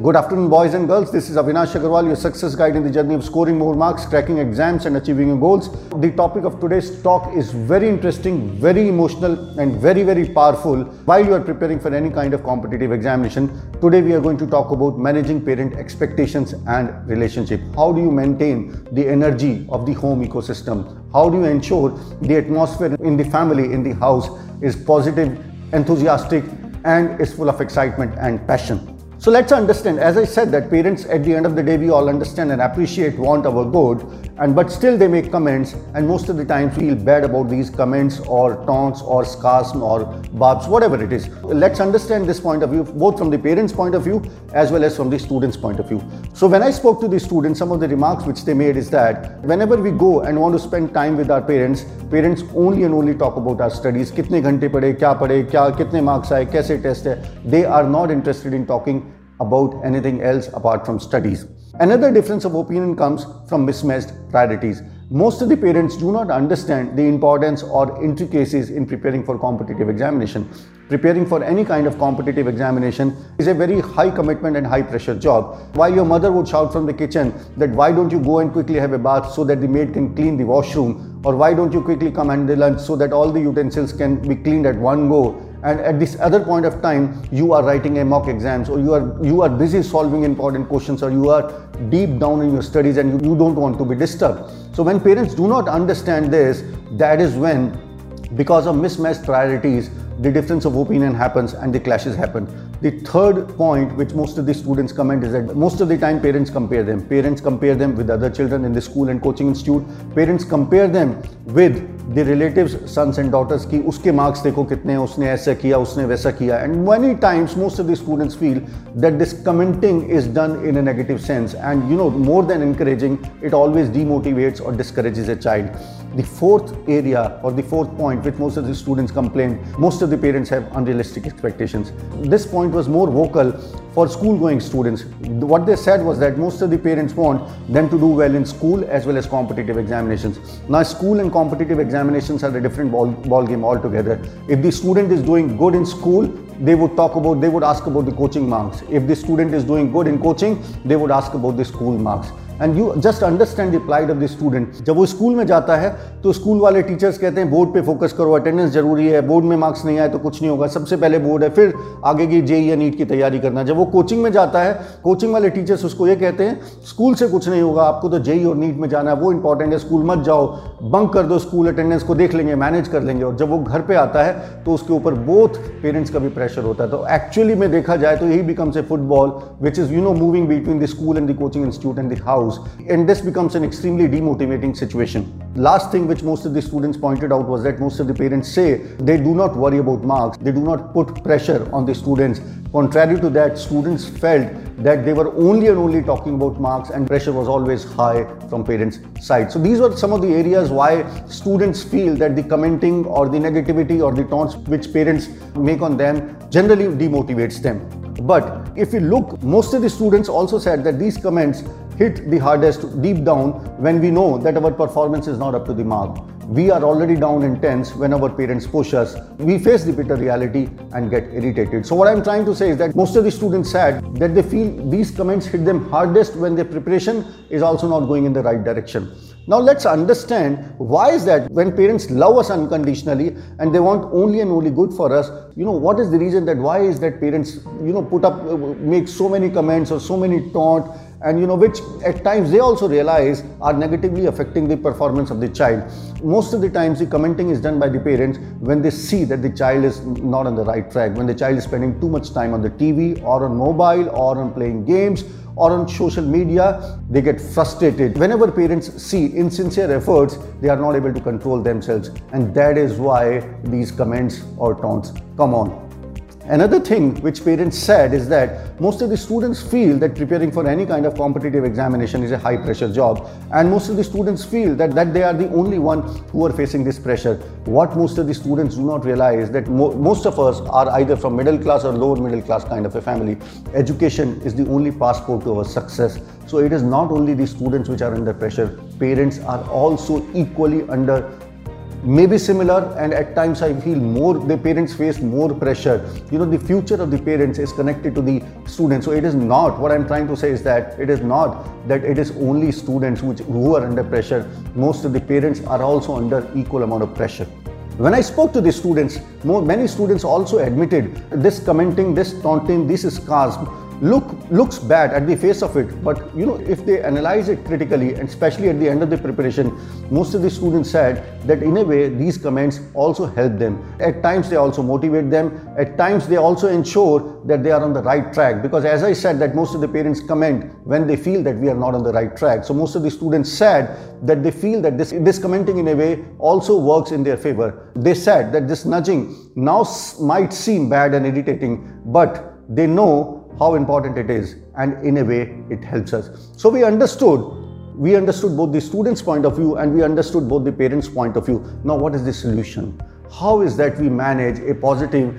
Good afternoon, boys and girls. This is Avinash Agarwal, your success guide in the journey of scoring more marks, cracking exams, and achieving your goals. The topic of today's talk is very interesting, very emotional, and very, very powerful. While you are preparing for any kind of competitive examination, today we are going to talk about managing parent expectations and relationship. How do you maintain the energy of the home ecosystem? How do you ensure the atmosphere in the family, in the house, is positive, enthusiastic, and is full of excitement and passion? So let's understand, as I said, that parents at the end of the day, we all understand and appreciate, want our good, and but still they make comments, and most of the time feel bad about these comments or taunts or scars or barbs, whatever it is. Let's understand this point of view, both from the parents' point of view as well as from the students' point of view. So when I spoke to the students, some of the remarks which they made is that whenever we go and want to spend time with our parents, parents only and only talk about our studies, kitne ghante pade, kya pade, kya, kitne marks aaye, kaise test hai. They are not interested in talking about anything else apart from studies. Another difference of opinion comes from mismatched priorities. Most of the parents do not understand the importance or intricacies in preparing for competitive examination. Preparing for any kind of competitive examination is a very high commitment and high pressure job. While your mother would shout from the kitchen that why don't you go and quickly have a bath so that the maid can clean the washroom or why don't you quickly come and the lunch so that all the utensils can be cleaned at one go and at this other point of time you are writing a mock exams or you are you are busy solving important questions or you are deep down in your studies and you, you don't want to be disturbed. So when parents do not understand this that is when because of mismatched priorities the difference of opinion happens and the clashes happen. The third point which most of the students comment is that most of the time parents compare them. Parents compare them with other children in the school and coaching institute. Parents compare them with the relatives sons and daughters ki uske marks dekho kitne usne aisa kiya usne waisa kiya and many times most of the students feel that this commenting is done in a negative sense. And you know more than encouraging it always demotivates or discourages a child. The fourth area or the fourth point which most of the students complain most of the parents have unrealistic expectations. This point was more vocal for school going students. What they said was that most of the parents want them to do well in school as well as competitive examinations. Now, school and competitive examinations are a different ball, ball game altogether. If the student is doing good in school, they would talk about, they would ask about the coaching marks. If the student is doing good in coaching, they would ask about the school marks. And you just understand the plight of the student जब वो school में जाता है तो school वाले teachers कहते हैं, board पे फोकस करो अटेंडेंस ज़रूरी है, बोर्ड में मार्क्स नहीं आए तो कुछ नहीं होगा, सबसे पहले बोर्ड है, फिर आगे की जेई या नीट की तैयारी करना। जब वो कोचिंग में जाता है कोचिंग वाले टीचर्स उसको ये कहते हैं स्कूल से कुछ नहीं होगा, आपको तो जेई और नीट में जाना है, वो इंपॉर्टेंट है स्कूल मत जाओ बंक कर दो स्कूल अटेंडेंस को, देख लेंगे मैनेज कर लेंगे। और जब वो घर पर आता है तो उसके ऊपर बोथ पेरेंट्स का भी प्रेशर होता है। तो एक्चुअली में देखा जाए तो यही becomes a football which is you know moving between the school and the coaching institute and the house and this becomes an extremely demotivating situation. Last thing which most of the students pointed out was that most of the parents say they do not worry about marks they do not put pressure on the students. Contrary to that students felt that they were only and only talking about marks and pressure was always high from parents side. So these were some of the areas why students feel that the commenting or the negativity or the taunts which parents make on them generally demotivates them. But if you look most of the students also said that these comments hit the hardest deep down when we know that our performance is not up to the mark. We are already down in tense when our parents push us. We face the bitter reality and get irritated. So, what I'm trying to say is that most of the students said that they feel these comments hit them hardest when their preparation is also not going in the right direction. Now let's understand why is that when parents love us unconditionally and they want only and only good for us, you know, what is the reason that why is that parents, you know, put up, uh, make so many comments or so many taunt and you know which at times they also realize are negatively affecting the performance of the child. Most of the times the commenting is done by the parents when they see that the child is not on the right track when the child is spending too much time on the tv or on mobile or on playing games or on social media they get frustrated. Whenever parents see insincere efforts they are not able to control themselves. And that is why these comments or taunts come on Another thing which parents said is that most of the students feel that preparing for any kind of competitive examination is a high pressure job and most of the students feel that, that they are the only one who are facing this pressure. What most of the students do not realize that mo most of us are either from middle class or lower middle class kind of a family. Education is the only passport to our success. So it is not only the students which are under pressure, parents are also equally under may be similar and at times I feel more the parents face more pressure. You know, the future of the parents is connected to the students. So it is not what I'm trying to say is that it is not that it is only students which, who are under pressure. Most of the parents are also under equal amount of pressure. When I spoke to the students, more, many students also admitted this commenting, this taunting, this sarcasm look looks bad at the face of it but you know if they analyze it critically and especially at the end of the preparation most of the students said that in a way these comments also help them. At times they also motivate them. At times they also ensure that they are on the right track because as i said that most of the parents comment when they feel that we are not on the right track. So most of the students said that they feel that this this commenting in a way also works in their favor. They said that this nudging now might seem bad and irritating but they know how important it is and in a way it helps us. So we understood, we understood both the student's point of view and we understood both the parents' point of view. Now what is the solution? How is that we manage a positive,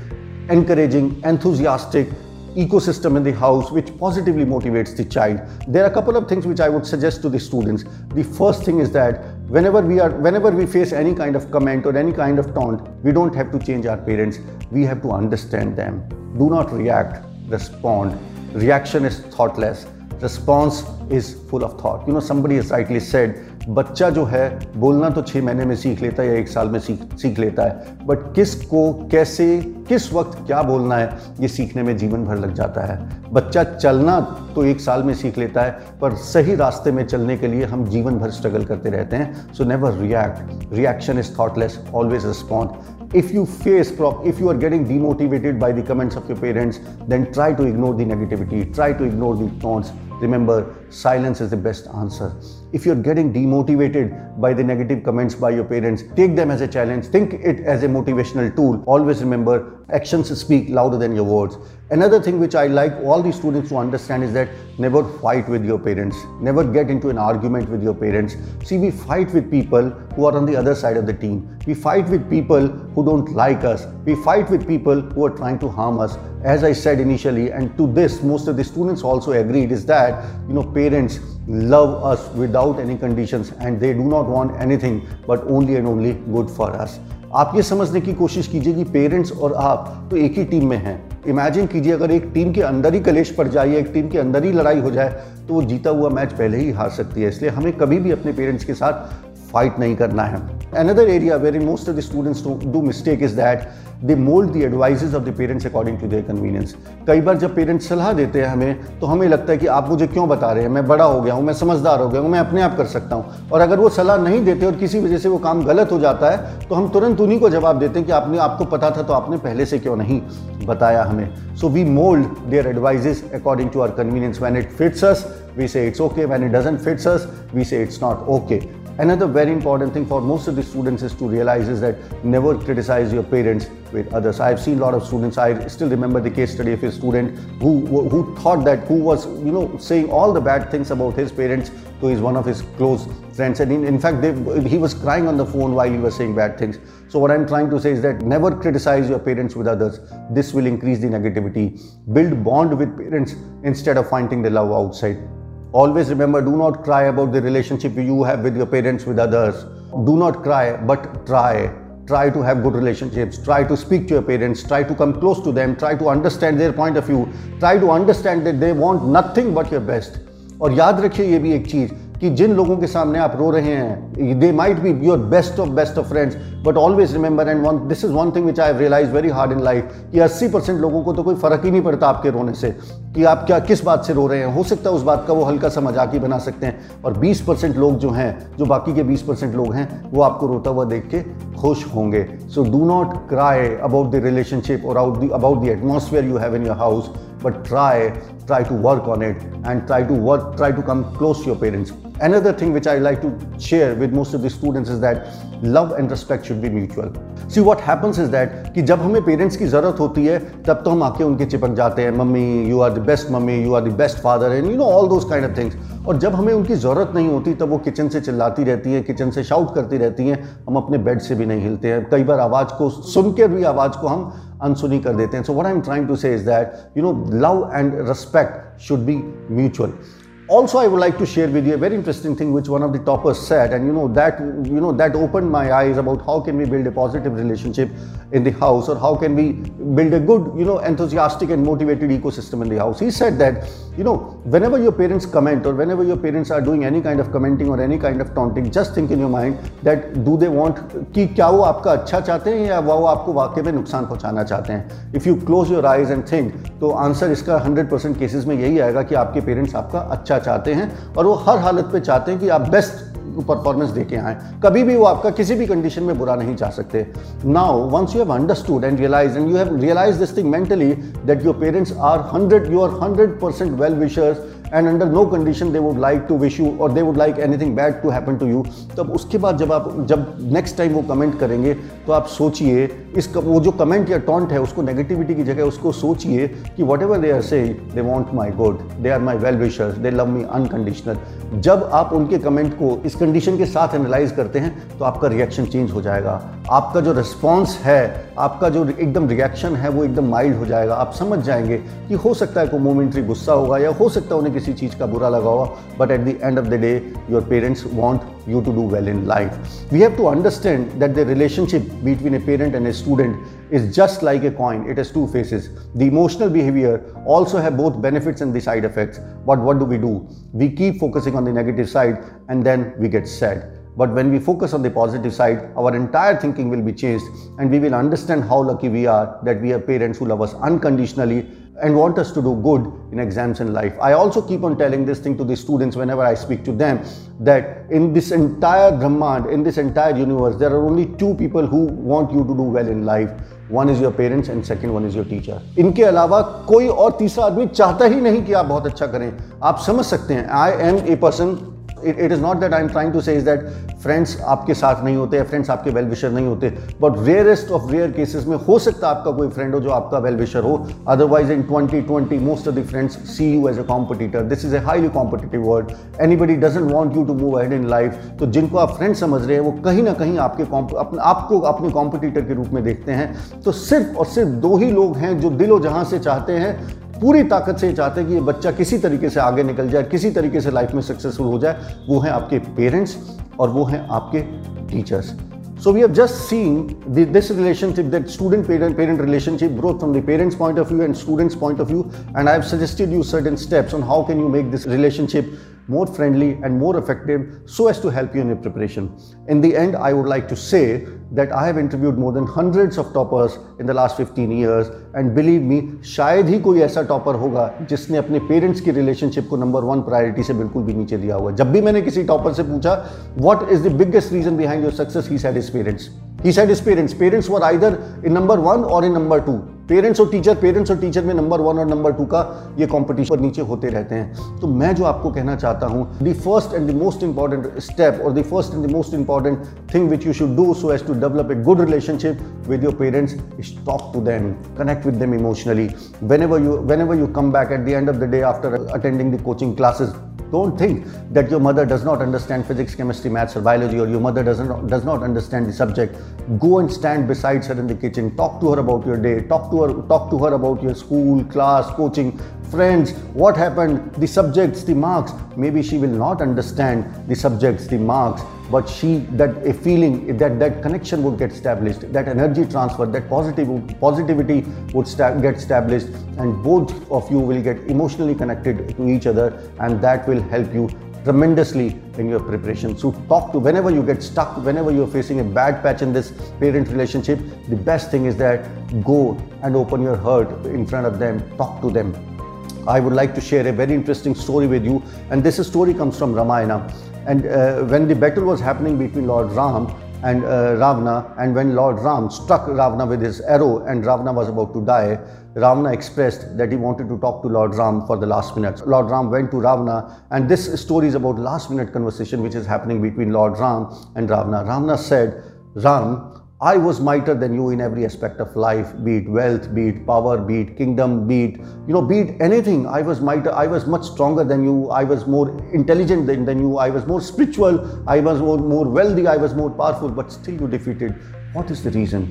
encouraging, enthusiastic ecosystem in the house which positively motivates the child there are a couple of things which i would suggest to the students the first thing is that whenever we are whenever we face any kind of comment or any kind of taunt we don't have to change our parents we have to understand them do not react respond. Reaction is thoughtless. Response is full of thought. You know, somebody has rightly said, बच्चा जो है बोलना तो छः महीने में सीख लेता है या एक साल में सीख सीख लेता है बट किस को कैसे किस वक्त क्या बोलना है ये सीखने में जीवन भर लग जाता है बच्चा चलना तो एक साल में सीख लेता है पर सही रास्ते में चलने के लिए हम जीवन भर स्ट्रगल करते रहते हैं so never react reaction is thoughtless always respond if you face if you are getting demotivated by the comments of your parents then try to ignore the negativity try to ignore the taunts remember silence is the best answer if you're getting demotivated by the negative comments by your parents take them as a challenge think it as a motivational tool always remember actions speak louder than your words Another thing which I like all the students to understand is that never fight with your parents. Never get into an argument with your parents. See, we fight with people who are on the other side of the team. We fight with people who don't like us. We fight with people who are trying to harm us. As I said initially, and to this, most of the students also agreed, is that you know parents love us without any condition and they do not want anything but only and only good for आप ये समझने की कोशिश कीजिए कि parents और आप तो एक ही टीम में हैं। इमेजिन कीजिए अगर एक टीम के अंदर ही कलेश पड़ जाए, एक टीम के अंदर ही लड़ाई हो जाए तो वो जीता हुआ मैच पहले ही हार सकती है। इसलिए हमें कभी भी अपने पेरेंट्स के साथ फाइट नहीं करना है। Another area very most of the students do mistake is that they mould the advices of the parents according to their convenience कई बार जब पेरेंट्स सलाह देते हैं हमें तो हमें लगता है कि आप मुझे क्यों बता रहे हैं? मैं बड़ा हो गया हूँ, मैं समझदार हो गया हूँ, मैं अपने आप कर सकता हूँ। और अगर वो सलाह नहीं देते और किसी वजह से वो काम गलत हो जाता है तो हम तुरंत उन्हीं को जवाब देते हैं कि आपने, आपको पता था तो आपने पहले से क्यों नहीं बताया हमें। So we mould their advices according to our convenience when it fits us we say it's okay. When it doesn't fits us, we say it's Another very important thing for most of the students is to realize is that never criticize your parents with others. I've seen a lot of students. I still remember the case study of a student who who thought that who was you know saying all the bad things about his parents to his one of his close friends, and in, in fact they, he was crying on the phone while he was saying bad things. So what I'm trying to say is that never criticize your parents with others. This will increase the negativity. Build bond with parents instead of finding the love outside. Always remember, do not cry about the relationship you have with your parents, with others. Do not cry, but try. Try to have good relationships. Try to speak to your parents. Try to come close to them. Try to understand their point of view. Try to understand that they want nothing but your best. और याद रखिए ये भी एक चीज़ कि जिन लोगों के सामने आप रो रहे हैं they might be your best of best of friends but always remember and one this is one thing which I realize very hard in life कि 80 परसेंट लोगों को तो कोई फ़र्क ही नहीं पड़ता आपके रोने से, कि आप क्या, किस बात से रो रहे हैं। हो सकता है उस बात का वो हल्का सा मज़ाक ही बना सकते हैं, और 20 परसेंट लोग जो हैं, जो बाकी के 20 परसेंट लोग हैं, वो आपको रोता हुआ देख के खुश होंगे। So do not cry about the relationship और about the atmosphere you have in your house but try try to work on it and try to work try to come close your parents. Another thing which i like to share with most of the students is that love and respect should be mutual. See, what happens is that कि जब हमें parents की ज़रूरत होती है, तब तो हम आके उनके चिपक जाते हैं, mummy you are the best mummy you are the best father and you know all those kind of things और जब हमें उनकी ज़रूरत नहीं होती, तब वो किचन से चिल्लाती रहती हैं किचन से शाउट करती रहती हैं, हम अपने बेड से भी नहीं हिलते हैं। कई बार आवाज़ को, सुनकर भी आवाज़ को हम अनसुनी कर देते हैं। So what I am trying to say is that you know love and respect should be mutual also i would like to share with you a very interesting thing which one of the toppers said and you know that you know that opened my eyes about how can we build a positive relationship in the house or how can we build a good you know enthusiastic and motivated ecosystem in the house he said that you know whenever your parents comment or whenever your parents are doing any kind of commenting or any kind of taunting just think in your mind that do they want कि क्या वो आपका अच्छा चाहते हैं या वो आपको वाकई में नुकसान पहुंचाना चाहते हैं if you close your eyes and think तो आंसर इसका 100 परसेंट केसेज में यही आएगा कि आपके पेरेंट्स आपका अच्छा चाहते हैं और वो हर हालत पे चाहते हैं कि आप बेस्ट परफॉर्मेंस देके आए। कभी भी वो आपका किसी भी कंडीशन में बुरा नहीं चाह सकते। Now once you have understood and realize and you have realize this thing mentally that your parents are hundred you are hundred percent well wishers and under no condition they would like to wish you और they would like anything bad to happen to you तब उसके बाद जब आप, जब next time वो comment करेंगे तो आप सोचिए इस वो जो कमेंट या टॉन्ट है, उसको नेगेटिविटी की जगह उसको सोचिए कि what ever they are say they want my good they are my well wishers they love me unconditional जब आप उनके कमेंट को इस कंडीशन के साथ एनालाइज करते हैं तो आपका रिएक्शन चेंज हो जाएगा। आपका जो रिस्पॉन्स है, आपका जो एकदम रिएक्शन है, वो एकदम माइल्ड हो जाएगा। आप समझ जाएँगे कि हो सकता है कोई मोमेंट्री गुस्सा होगा या हो सकता है उन्हें किसी चीज़ का बुरा लगा होगा but at the end of the day your parents want you to do well in life. We have to understand that the relationship between a parent and a student is just like a coin. It has two faces. The emotional behavior also have both benefits and the side effects. But what do we do? We keep focusing on the negative side and then we get sad. But when we focus on the positive side, our entire thinking will be changed and we will understand how lucky we are that we have parents who love us unconditionally and want us to do good in exams and life. I also keep on telling this thing to the students whenever I speak to them that in this entire Brahmand, in this entire universe, there are only two people who want you to do well in life. One is your parents and second one is your teacher. इनके अलावा कोई और तीसरा आदमी चाहता ही नहीं कि आप बहुत अच्छा करें आप समझ सकते हैं I am a person it is not that I am trying to say is that friends आपके साथ नहीं होते फ्रेंड्स आपके वेल विशर नहीं होते but rarest of rare cases में हो सकता है आपका कोई फ्रेंड हो जो आपका वेल विशर हो। Otherwise in 2020 most of the friends see you as a competitor this is a highly competitive word anybody doesn't want you to move ahead in life तो जिनको आप फ्रेंड समझ रहे हैं, वो कहीं ना कहीं आपके अपने आपको अपने कॉम्पिटिटर के रूप में देखते हैं। तो सिर्फ़ और सिर्फ़ दो ही लोग हैं जो दिलो जहाँ से चाहते हैं पूरी ताकत से ये चाहते हैं कि ये बच्चा किसी तरीके से आगे निकल जाए, किसी तरीके से लाइफ में सक्सेसफुल हो जाए। वो हैं आपके पेरेंट्स और वो हैं आपके teachers so we have just seen this relationship that student parent parent relationship growth from the parents point of view and students point of view and I have suggested you certain steps on how can you make this relationship more friendly and more effective so as to help you in your preparation. In the end, I would like to say that I have interviewed more than hundreds of toppers in the last 15 years and believe me, शायद ही कोई ऐसा topper होगा जिसने अपने parents की relationship को number one priority से बिल्कुल भी नीचे दिया हुआ जब भी मैंने किसी टॉपर से पूछा what is the biggest reason behind your success he said his parents he said his parents parents were either in number one or in number two parents और टीचर, पेरेंट्स और टीचर में number one और number two का ये competition नीचे होते रहते हैं। तो मैं जो आपको कहना चाहता हूँ the first and the most important step or the first and the most important thing which you should do so as to develop a good relationship with your parents is talk to them connect with them emotionally whenever you whenever you come back at the end of the day after attending the coaching classes Don't think that your mother does not understand physics, chemistry, maths, or biology, or your mother doesn't does not understand the subject. Go and stand beside her in the kitchen. Talk to her about your day. Talk to her. Talk to her about your school, class, coaching, friends. What happened? The subjects, the marks. Maybe she will not understand the subjects, the marks, but she that a feeling that that connection would get established that energy transfer that positive positivity would sta- get established and both of you will get emotionally connected to each other and that will help you tremendously in your preparation. So talk to whenever you get stuck whenever you're facing a bad patch in this parent relationship the best thing is that go and open your heart in front of them talk to them. I would like to share a very interesting story with you and this story comes from Ramayana and uh, when the battle was happening between Lord Ram and uh, Ravana, and when Lord Ram struck Ravana with his arrow and Ravana was about to die, Ravana expressed that he wanted to talk to Lord Ram for the last minute. Lord Ram went to Ravana, and this story is about last minute conversation which is happening between Lord Ram and Ravana. Ravana said, Ram, I was mightier than you in every aspect of life, be it wealth, be it power, be it kingdom, be it, you know, be it anything. I was mightier, I was much stronger than you, I was more intelligent than, than you, I was more spiritual, I was more, more wealthy, I was more powerful, but still you defeated. What is the reason?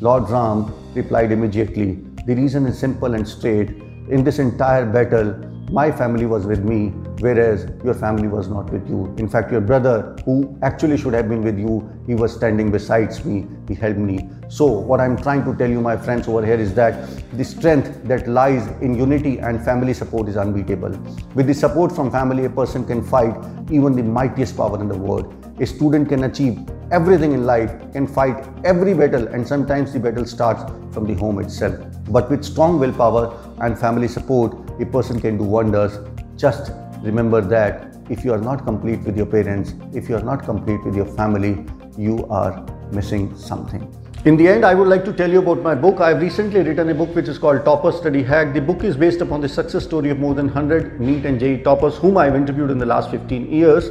Lord Ram replied immediately, The reason is simple and straight. In this entire battle, my family was with me whereas your family was not with you. In fact, your brother, who actually should have been with you, he was standing beside me, he helped me. So, what I'm trying to tell you, my friends, over here is that the strength that lies in unity and family support is unbeatable. With the support from family, a person can fight even the mightiest power in the world. A student can achieve everything in life, can fight every battle, and sometimes the battle starts from the home itself. But with strong willpower and family support, a person can do wonders. Just remember that if you are not complete with your parents, if you are not complete with your family, you are missing something. In the end, I would like to tell you about my book. I have recently written a book which is called Topper Study Hack. The book is based upon the success story of more than 100 NEET and JEE toppers whom I have interviewed in the last 15 years.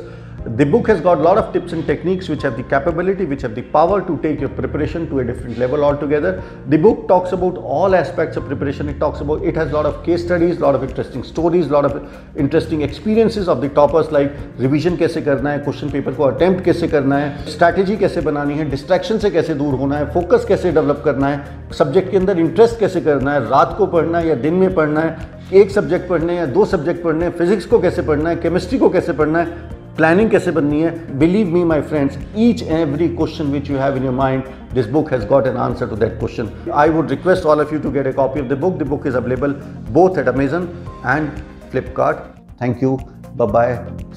The book has got a lot of tips and techniques which have the capability, which have the power to take your preparation to a different level altogether. The book talks about all aspects of preparation. It talks about, it has a lot of case studies, a lot of interesting stories, a lot of interesting experiences of the toppers like revision कैसे करना है, question paper को attempt कैसे करना है, strategy कैसे बनानी है, distraction से कैसे दूर होना है, focus कैसे develop करना है, subject के अंदर interest कैसे करना है, रात को पढ़ना है या दिन में पढ़ना है, एक सब्जेक्ट पढ़ने या दो सब्जेक्ट पढ़ने हैं फिजिक्स को कैसे पढ़ना है केमिस्ट्री को कैसे पढ़ना है प्लानिंग कैसे बननी है believe me my friends each and every question which you have in your mind this book has got an answer to that question I would request all of you to get a copy of the book the book is available both at amazon and flipkart thank you bye bye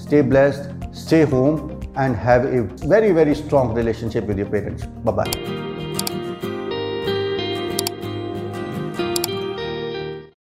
stay blessed stay home and have a very very strong relationship with your parents bye bye